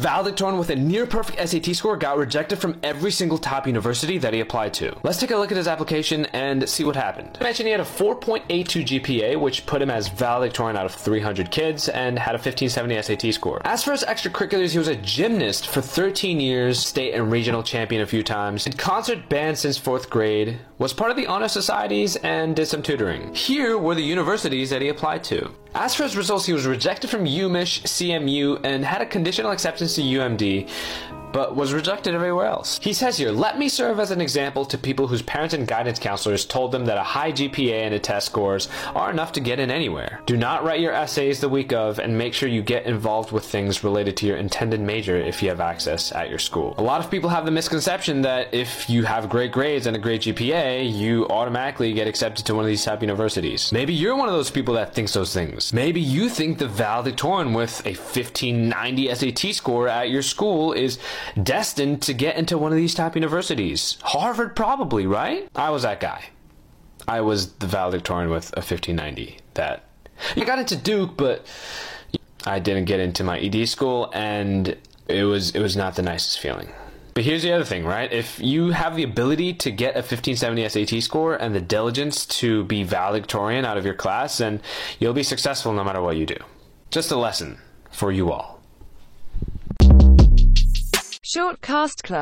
valedictorian with a near perfect SAT score got rejected from every single top university that he applied to. Let's take a look at his application and see what happened. I mentioned he had a 4.82 GPA, which put him as valedictorian out of 300 kids, and had a 1570 SAT score. As for his extracurriculars, he was a gymnast for 13 years, state and regional champion a few times, did concert band since fourth grade, was part of the honor societies, and did some tutoring. Here were the universities that he applied to. As for his results, he was rejected from UMich, CMU, and had a conditional acceptance to UMD, but was rejected everywhere else. He says here, let me serve as an example to people whose parents and guidance counselors told them that a high GPA and a test scores are enough to get in anywhere. Do not write your essays the week of and make sure you get involved with things related to your intended major if you have access at your school. A lot of people have the misconception that if you have great grades and a great GPA, you automatically get accepted to one of these top universities. Maybe you're one of those people that thinks those things. Maybe you think the valedictorian with a 1590 SAT score at your school is destined to get into one of these top universities. Harvard, probably, right? I was that guy. I was the valedictorian with a 1590 that I got into Duke, but I didn't get into my ED school, and it was it was not the nicest feeling. But here's the other thing, right? If you have the ability to get a 1570 SAT score and the diligence to be valedictorian out of your class, then you'll be successful no matter what you do. Just a lesson for you all. Shortcast Club